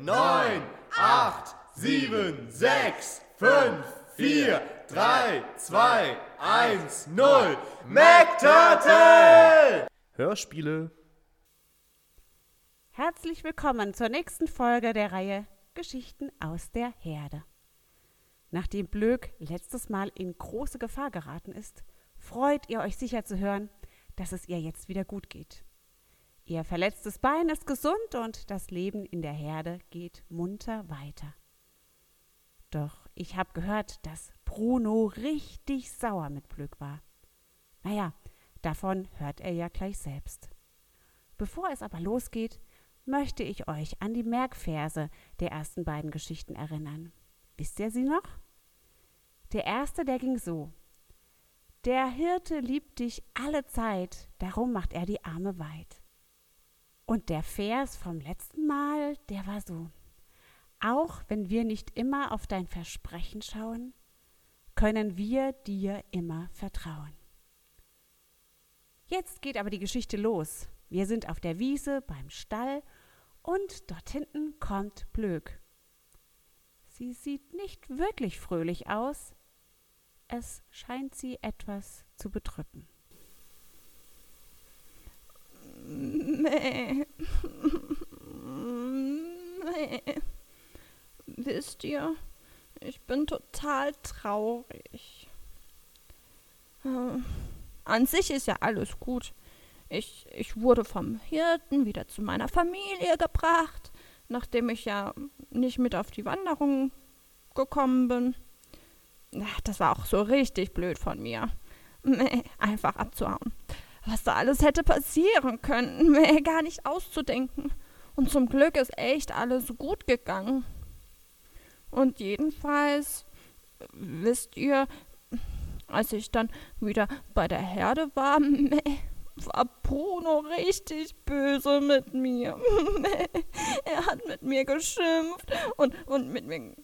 neun, acht, sieben, sechs, fünf, vier, drei, zwei, eins, null. MacTurtle! Hörspiele. Herzlich willkommen zur nächsten Folge der Reihe Geschichten aus der Herde. Nachdem Blöck letztes Mal in große Gefahr geraten ist, freut ihr euch sicher zu hören, dass es ihr jetzt wieder gut geht. Ihr verletztes Bein ist gesund und das Leben in der Herde geht munter weiter. Doch ich habe gehört, dass Bruno richtig sauer mit Blöck war. Naja, davon hört er ja gleich selbst. Bevor es aber losgeht, möchte ich euch an die Merkverse der ersten beiden Geschichten erinnern. Wisst ihr sie noch? Der erste, der ging so. Der Hirte liebt dich alle Zeit, darum macht er die Arme weit. Und der Vers vom letzten Mal, der war so. Auch wenn wir nicht immer auf dein Versprechen schauen, können wir dir immer vertrauen. Jetzt geht aber die Geschichte los. Wir sind auf der Wiese beim Stall und dort hinten kommt Blöck. Sie sieht nicht wirklich fröhlich aus. Es scheint sie etwas zu bedrücken. Mäh. Mäh. Wisst ihr, ich bin total traurig. Äh, An sich ist ja alles gut. Ich, ich wurde vom Hirten wieder zu meiner Familie gebracht, nachdem ich ja nicht mit auf die Wanderung gekommen bin. Ja, das war auch so richtig blöd von mir. Mäh, einfach abzuhauen. Was da alles hätte passieren können, mäh, gar nicht auszudenken. Und zum Glück ist echt alles gut gegangen. Und jedenfalls, wisst ihr, als ich dann wieder bei der Herde war, war Bruno richtig böse mit mir. er hat mit mir geschimpft und, und mit mir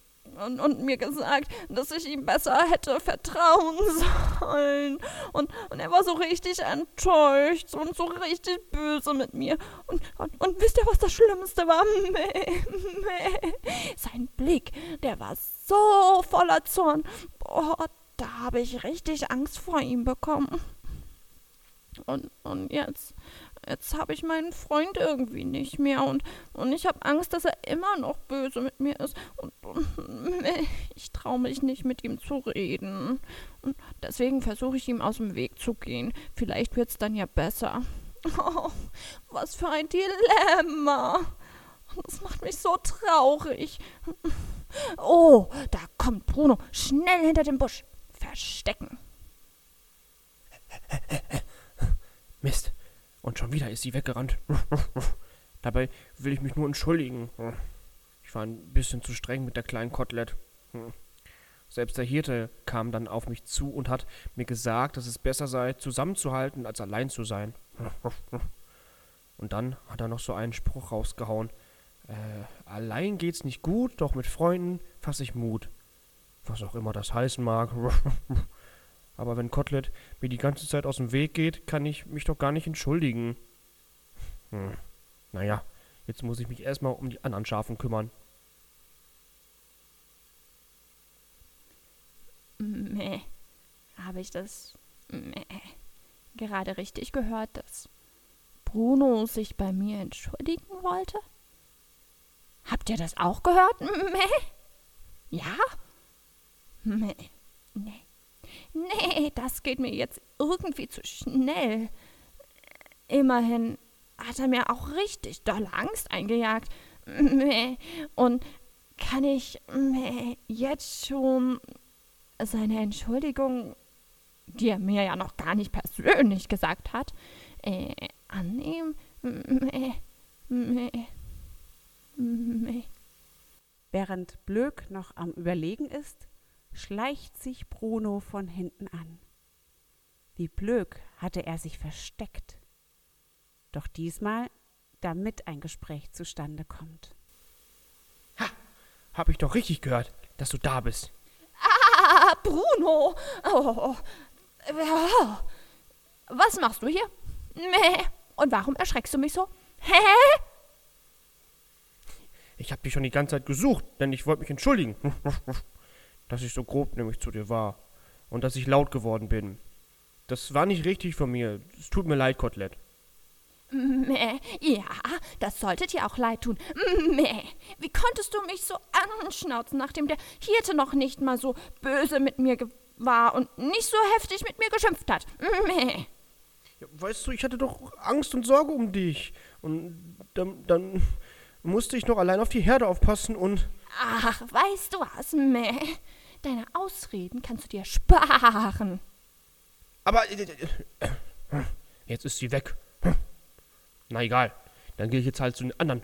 und, und, mir gesagt, dass ich ihm besser hätte vertrauen sollen. Und, und er war so richtig enttäuscht und so richtig böse mit mir. Und, und, und wisst ihr, was das Schlimmste war? Mäh, mäh. Sein Blick, der war so voller Zorn. Boah, da habe ich richtig Angst vor ihm bekommen. Und, und jetzt, jetzt habe ich meinen Freund irgendwie nicht mehr und, und ich habe Angst, dass er immer noch böse mit mir ist. Und, und ich traue mich nicht, mit ihm zu reden. Und deswegen versuche ich ihm aus dem Weg zu gehen. Vielleicht wird es dann ja besser. Oh, was für ein Dilemma. Das macht mich so traurig. Oh, da kommt Bruno. Schnell hinter dem Busch. Verstecken. Mist. Und schon wieder ist sie weggerannt. Dabei will ich mich nur entschuldigen. Ich war ein bisschen zu streng mit der kleinen Kotelett. Selbst der Hirte kam dann auf mich zu und hat mir gesagt, dass es besser sei, zusammenzuhalten, als allein zu sein. Und dann hat er noch so einen Spruch rausgehauen. Äh, allein geht's nicht gut, doch mit Freunden fasse ich Mut. Was auch immer das heißen mag. Aber wenn Kotelett mir die ganze Zeit aus dem Weg geht, kann ich mich doch gar nicht entschuldigen. Hm. Naja, jetzt muss ich mich erstmal um die anderen Schafen kümmern. Meh. Habe ich das meh, gerade richtig gehört, dass Bruno sich bei mir entschuldigen wollte? Habt ihr das auch gehört? Meh? Ja? Meh. Nee. Nee, das geht mir jetzt irgendwie zu schnell. Immerhin hat er mir auch richtig doll Angst eingejagt. Und kann ich jetzt schon seine Entschuldigung, die er mir ja noch gar nicht persönlich gesagt hat, äh, annehmen? Während Blöck noch am Überlegen ist, schleicht sich Bruno von hinten an. Wie Blöck hatte er sich versteckt. Doch diesmal, damit ein Gespräch zustande kommt. Ha! Hab ich doch richtig gehört, dass du da bist. Ah, Bruno! Oh, oh. Was machst du hier? Und warum erschreckst du mich so? Hä? Ich habe dich schon die ganze Zeit gesucht, denn ich wollte mich entschuldigen, dass ich so grob nämlich zu dir war und dass ich laut geworden bin. Das war nicht richtig von mir. Es tut mir leid, Kotelett. Mäh, ja, das sollte dir auch leid tun. Mäh, wie konntest du mich so anschnauzen, nachdem der Hirte noch nicht mal so böse mit mir war und nicht so heftig mit mir geschimpft hat? Mäh. Ja, weißt du, ich hatte doch Angst und Sorge um dich. Und dann, dann musste ich noch allein auf die Herde aufpassen und. Ach, weißt du was, Mäh? Deine Ausreden kannst du dir sparen. Aber äh, äh, jetzt ist sie weg. Na egal, dann gehe ich jetzt halt zu den anderen.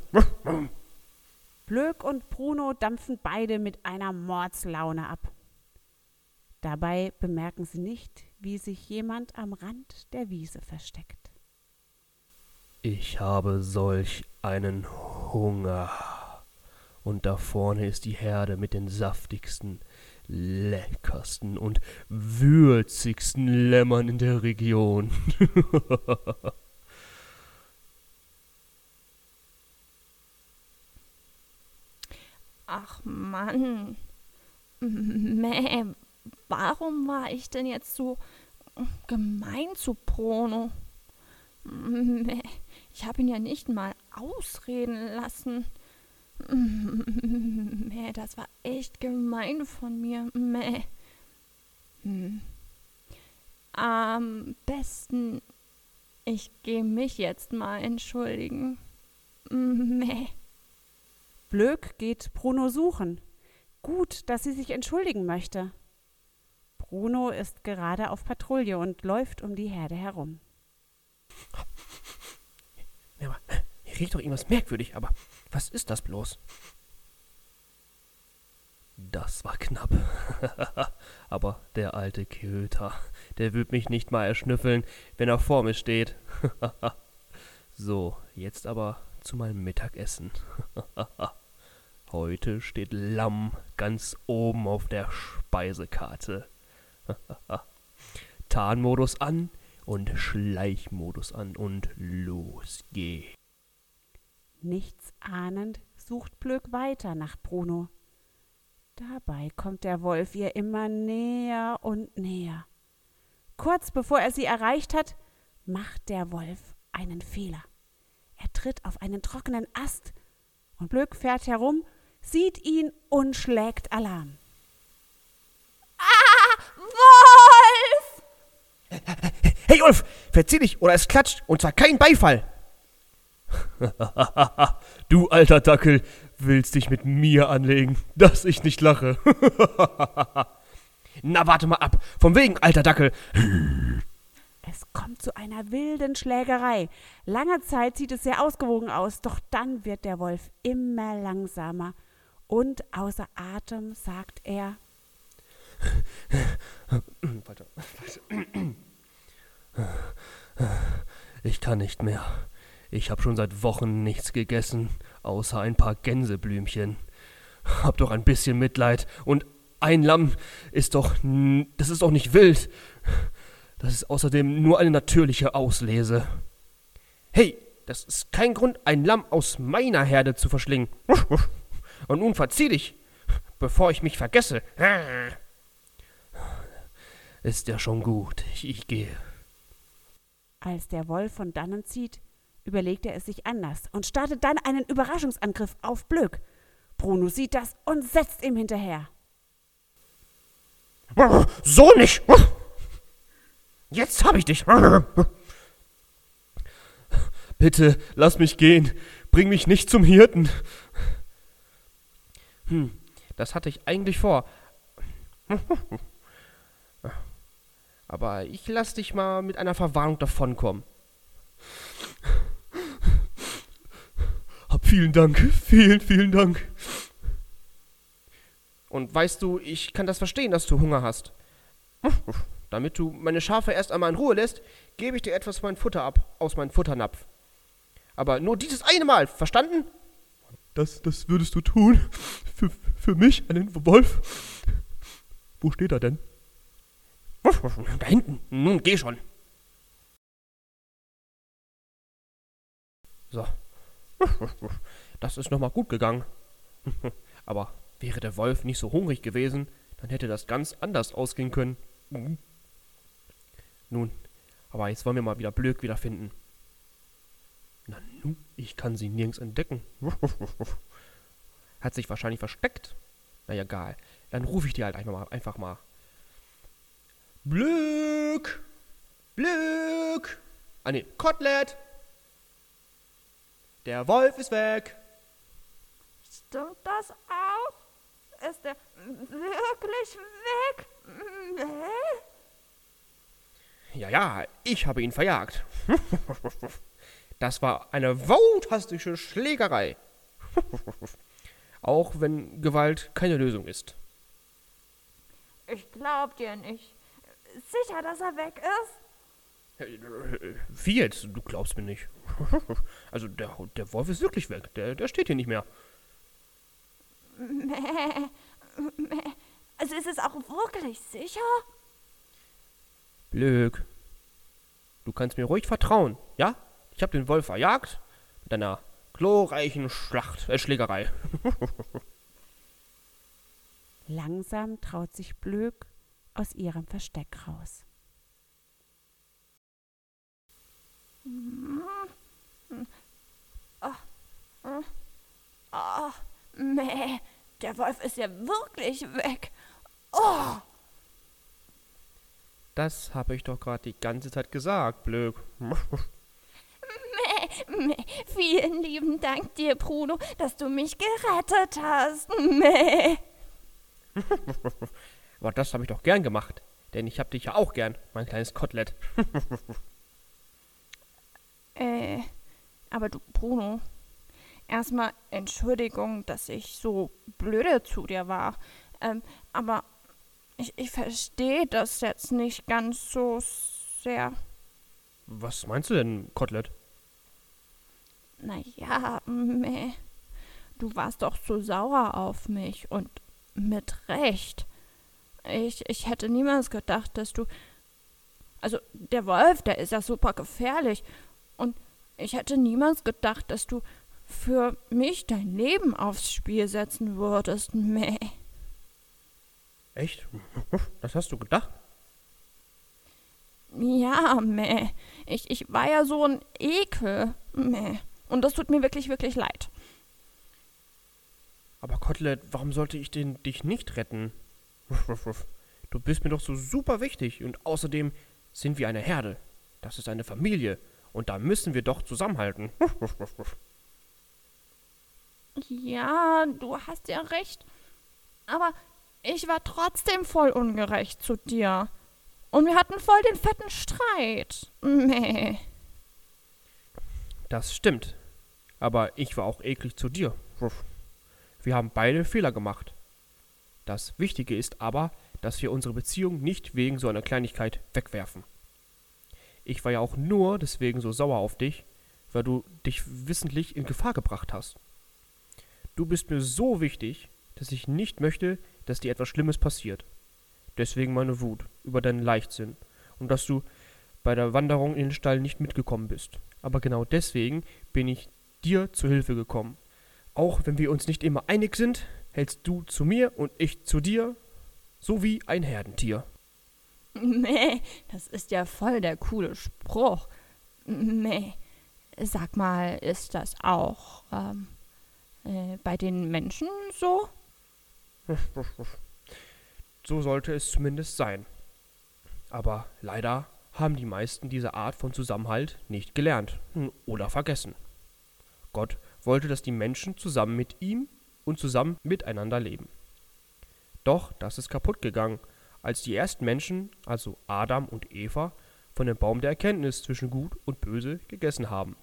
Blöck und Bruno dampfen beide mit einer Mordslaune ab. Dabei bemerken sie nicht, wie sich jemand am Rand der Wiese versteckt. Ich habe solch einen Hunger. Und da vorne ist die Herde mit den saftigsten, leckersten und würzigsten Lämmern in der Region. Ach Mann. Mäh, warum war ich denn jetzt so gemein zu Bruno? Mäh, ich habe ihn ja nicht mal ausreden lassen. Mäh, das war echt gemein von mir. Mäh. Hm. Am besten, ich gehe mich jetzt mal entschuldigen. Mäh. Blöck geht Bruno suchen. Gut, dass sie sich entschuldigen möchte. Bruno ist gerade auf Patrouille und läuft um die Herde herum. Ja, hier riecht doch irgendwas merkwürdig, aber was ist das bloß? Das war knapp. aber der alte Köter, der wird mich nicht mal erschnüffeln, wenn er vor mir steht. so, jetzt aber zu meinem Mittagessen. Heute steht Lamm ganz oben auf der Speisekarte. Tarnmodus an und Schleichmodus an und los geht's. Nichts ahnend sucht Blöck weiter nach Bruno. Dabei kommt der Wolf ihr immer näher und näher. Kurz bevor er sie erreicht hat, macht der Wolf einen Fehler. Er tritt auf einen trockenen Ast und Blöck fährt herum, sieht ihn und schlägt Alarm. Ah, Wolf! Hey Ulf, verzieh dich oder es klatscht und zwar kein Beifall. du alter Dackel, willst dich mit mir anlegen, dass ich nicht lache. Na, warte mal ab. Von wegen, alter Dackel. Es kommt zu einer wilden Schlägerei. Lange Zeit sieht es sehr ausgewogen aus, doch dann wird der Wolf immer langsamer und außer Atem sagt er Warte, Ich kann nicht mehr. Ich habe schon seit Wochen nichts gegessen, außer ein paar Gänseblümchen. Hab doch ein bisschen Mitleid. Und ein Lamm ist doch. Das ist doch nicht wild. Das ist außerdem nur eine natürliche Auslese. Hey, das ist kein Grund, ein Lamm aus meiner Herde zu verschlingen. Und nun verzieh dich, bevor ich mich vergesse. Ist ja schon gut. Ich, ich gehe. Als der Wolf von dannen zieht, überlegt er es sich anders und startet dann einen Überraschungsangriff auf Blöck. Bruno sieht das und setzt ihm hinterher. So nicht! Jetzt hab ich dich! Bitte, lass mich gehen. Bring mich nicht zum Hirten. Hm, das hatte ich eigentlich vor. Aber ich lass dich mal mit einer Verwarnung davonkommen. Hab vielen Dank, vielen, vielen Dank. Und weißt du, ich kann das verstehen, dass du Hunger hast. Damit du meine Schafe erst einmal in Ruhe lässt, gebe ich dir etwas mein Futter ab, aus meinem Futternapf. Aber nur dieses eine Mal, verstanden? Das, das würdest du tun? Für, für mich, einen Wolf? Wo steht er denn? Da hinten. Nun, geh schon. So. Das ist nochmal gut gegangen. Aber wäre der Wolf nicht so hungrig gewesen, dann hätte das ganz anders ausgehen können. Nun, aber jetzt wollen wir mal wieder Blöck wiederfinden. Na nu, ich kann sie nirgends entdecken. Hat sich wahrscheinlich versteckt. Na ja, egal. Dann rufe ich die halt einfach mal. Einfach mal. Blöck! Blöck! Ah ne, Kotelett! Der Wolf ist weg! Stimmt das auch? Ist er wirklich weg? Nee? Ja, ja, ich habe ihn verjagt. Das war eine fantastische Schlägerei. Auch wenn Gewalt keine Lösung ist. Ich glaub dir nicht. Sicher, dass er weg ist? Wie jetzt? Du glaubst mir nicht. Also der, der Wolf ist wirklich weg. Der, der steht hier nicht mehr. Mäh. Mäh. Also ist es auch wirklich sicher? Glück. Du kannst mir ruhig vertrauen, ja? Ich habe den Wolf verjagt mit einer glorreichen Schlacht, äh, Schlägerei. Langsam traut sich Blöck aus ihrem Versteck raus. Oh, meh, der Wolf ist ja wirklich weg. Oh, Das habe ich doch gerade die ganze Zeit gesagt, Blöck. meh, meh. Vielen lieben Dank dir, Bruno, dass du mich gerettet hast. Meh. Aber das habe ich doch gern gemacht. Denn ich habe dich ja auch gern, mein kleines Kotelett. Äh, aber du, Bruno, erstmal Entschuldigung, dass ich so blöde zu dir war. Ähm, aber ich, ich verstehe das jetzt nicht ganz so sehr. Was meinst du denn, Kotelett? Naja, meh. Du warst doch so sauer auf mich und mit Recht. Ich, ich hätte niemals gedacht, dass du. Also, der Wolf, der ist ja super gefährlich. Und ich hätte niemals gedacht, dass du für mich dein Leben aufs Spiel setzen würdest. Meh. Echt? Das hast du gedacht? Ja, meh. Ich, ich war ja so ein Ekel. Meh. Und das tut mir wirklich, wirklich leid. Aber Kotelett, warum sollte ich den, dich nicht retten? Du bist mir doch so super wichtig und außerdem sind wir eine Herde. Das ist eine Familie und da müssen wir doch zusammenhalten. Ja, du hast ja recht. Aber ich war trotzdem voll ungerecht zu dir. Und wir hatten voll den fetten Streit. Meh. Das stimmt. Aber ich war auch eklig zu dir. Wir haben beide Fehler gemacht. Das Wichtige ist aber, dass wir unsere Beziehung nicht wegen so einer Kleinigkeit wegwerfen. Ich war ja auch nur deswegen so sauer auf dich, weil du dich wissentlich in Gefahr gebracht hast. Du bist mir so wichtig, dass ich nicht möchte, dass dir etwas Schlimmes passiert. Deswegen meine Wut über deinen Leichtsinn und dass du bei der Wanderung in den Stall nicht mitgekommen bist. Aber genau deswegen bin ich dir zu Hilfe gekommen. Auch wenn wir uns nicht immer einig sind, hältst du zu mir und ich zu dir, so wie ein Herdentier. Meh, das ist ja voll der coole Spruch. Meh. Sag mal, ist das auch ähm, äh, bei den Menschen so? So sollte es zumindest sein. Aber leider haben die meisten diese Art von Zusammenhalt nicht gelernt hm, oder vergessen. Gott wollte, dass die Menschen zusammen mit ihm und zusammen miteinander leben. Doch das ist kaputt gegangen, als die ersten Menschen, also Adam und Eva, von dem Baum der Erkenntnis zwischen Gut und Böse gegessen haben.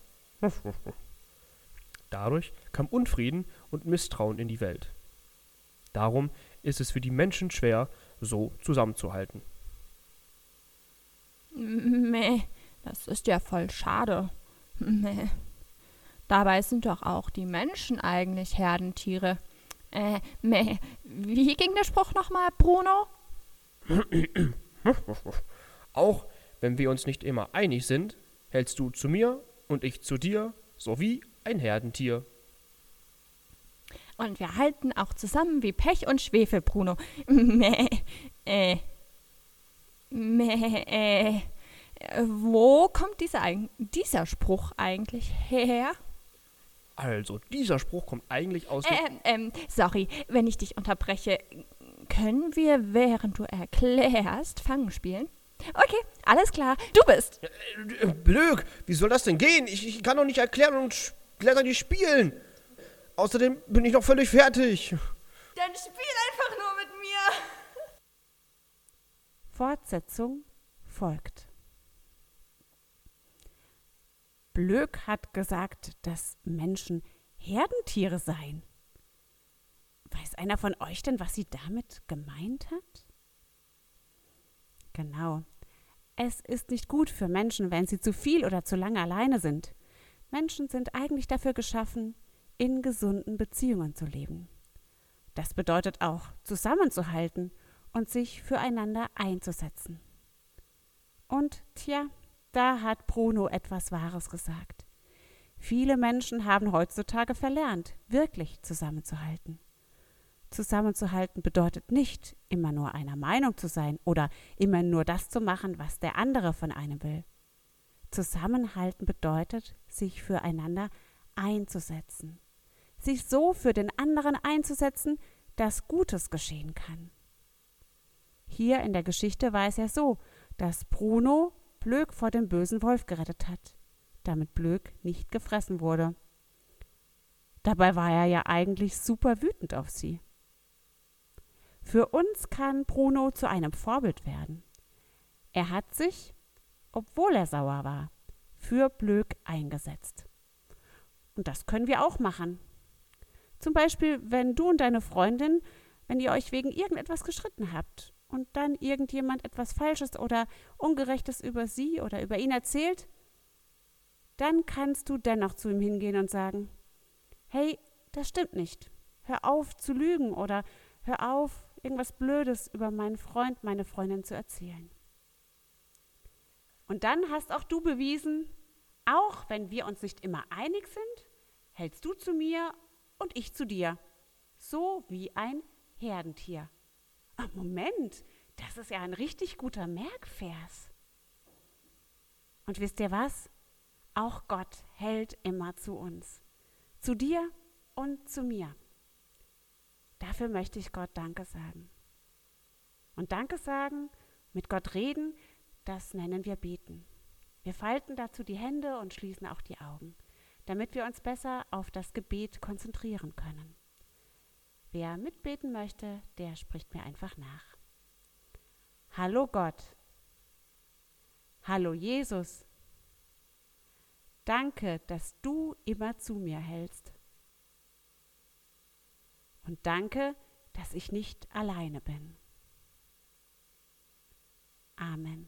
Dadurch kam Unfrieden und Misstrauen in die Welt. Darum ist es für die Menschen schwer, so zusammenzuhalten. Meh, das ist ja voll schade. Meh. Dabei sind doch auch die Menschen eigentlich Herdentiere. Äh, meh. Wie ging der Spruch nochmal, Bruno? Auch wenn wir uns nicht immer einig sind, hältst du zu mir und ich zu dir, sowie ein Herdentier. Und wir halten auch zusammen wie Pech und Schwefel, Bruno. Mäh, äh, mäh, äh. Wo kommt dieser, dieser Spruch eigentlich her? Also, dieser Spruch kommt eigentlich aus. Ähm, ähm, sorry, wenn ich dich unterbreche. Können wir, während du erklärst, Fangen spielen? Okay, alles klar. Du bist. Äh, Blöd, wie soll das denn gehen? Ich, ich kann doch nicht erklären und gleichzeitig spielen. Außerdem bin ich noch völlig fertig. Dann spiel einfach nur mit mir. Fortsetzung folgt. Blöck hat gesagt, dass Menschen Herdentiere seien. Weiß einer von euch denn, was sie damit gemeint hat? Genau. Es ist nicht gut für Menschen, wenn sie zu viel oder zu lange alleine sind. Menschen sind eigentlich dafür geschaffen, in gesunden Beziehungen zu leben. Das bedeutet auch, zusammenzuhalten und sich füreinander einzusetzen. Und tja, da hat Bruno etwas Wahres gesagt. Viele Menschen haben heutzutage verlernt, wirklich zusammenzuhalten. Zusammenzuhalten bedeutet nicht, immer nur einer Meinung zu sein oder immer nur das zu machen, was der andere von einem will. Zusammenhalten bedeutet, sich füreinander einzusetzen. Sich so für den anderen einzusetzen, dass Gutes geschehen kann. Hier in der Geschichte war es ja so, dass Bruno Blöck vor dem bösen Wolf gerettet hat, damit Blöck nicht gefressen wurde. Dabei war er ja eigentlich super wütend auf sie. Für uns kann Bruno zu einem Vorbild werden. Er hat sich, obwohl er sauer war, für Blöck eingesetzt. Und das können wir auch machen. Zum Beispiel, wenn du und deine Freundin, wenn ihr euch wegen irgendetwas gestritten habt und dann irgendjemand etwas Falsches oder Ungerechtes über sie oder über ihn erzählt, dann kannst du dennoch zu ihm hingehen und sagen, hey, das stimmt nicht. Hör auf zu lügen oder hör auf, irgendwas Blödes über meinen Freund, meine Freundin zu erzählen. Und dann hast auch du bewiesen, auch wenn wir uns nicht immer einig sind, hältst du zu mir und ich zu dir. So wie ein Herdentier. Ah, Moment, das ist ja ein richtig guter Merkvers. Und wisst ihr was? Auch Gott hält immer zu uns. Zu dir und zu mir. Dafür möchte ich Gott Danke sagen. Und Danke sagen, mit Gott reden, das nennen wir beten. Wir falten dazu die Hände und schließen auch die Augen, damit wir uns besser auf das Gebet konzentrieren können. Wer mitbeten möchte, der spricht mir einfach nach. Hallo Gott. Hallo Jesus. Danke, dass du immer zu mir hältst. Und danke, dass ich nicht alleine bin. Amen.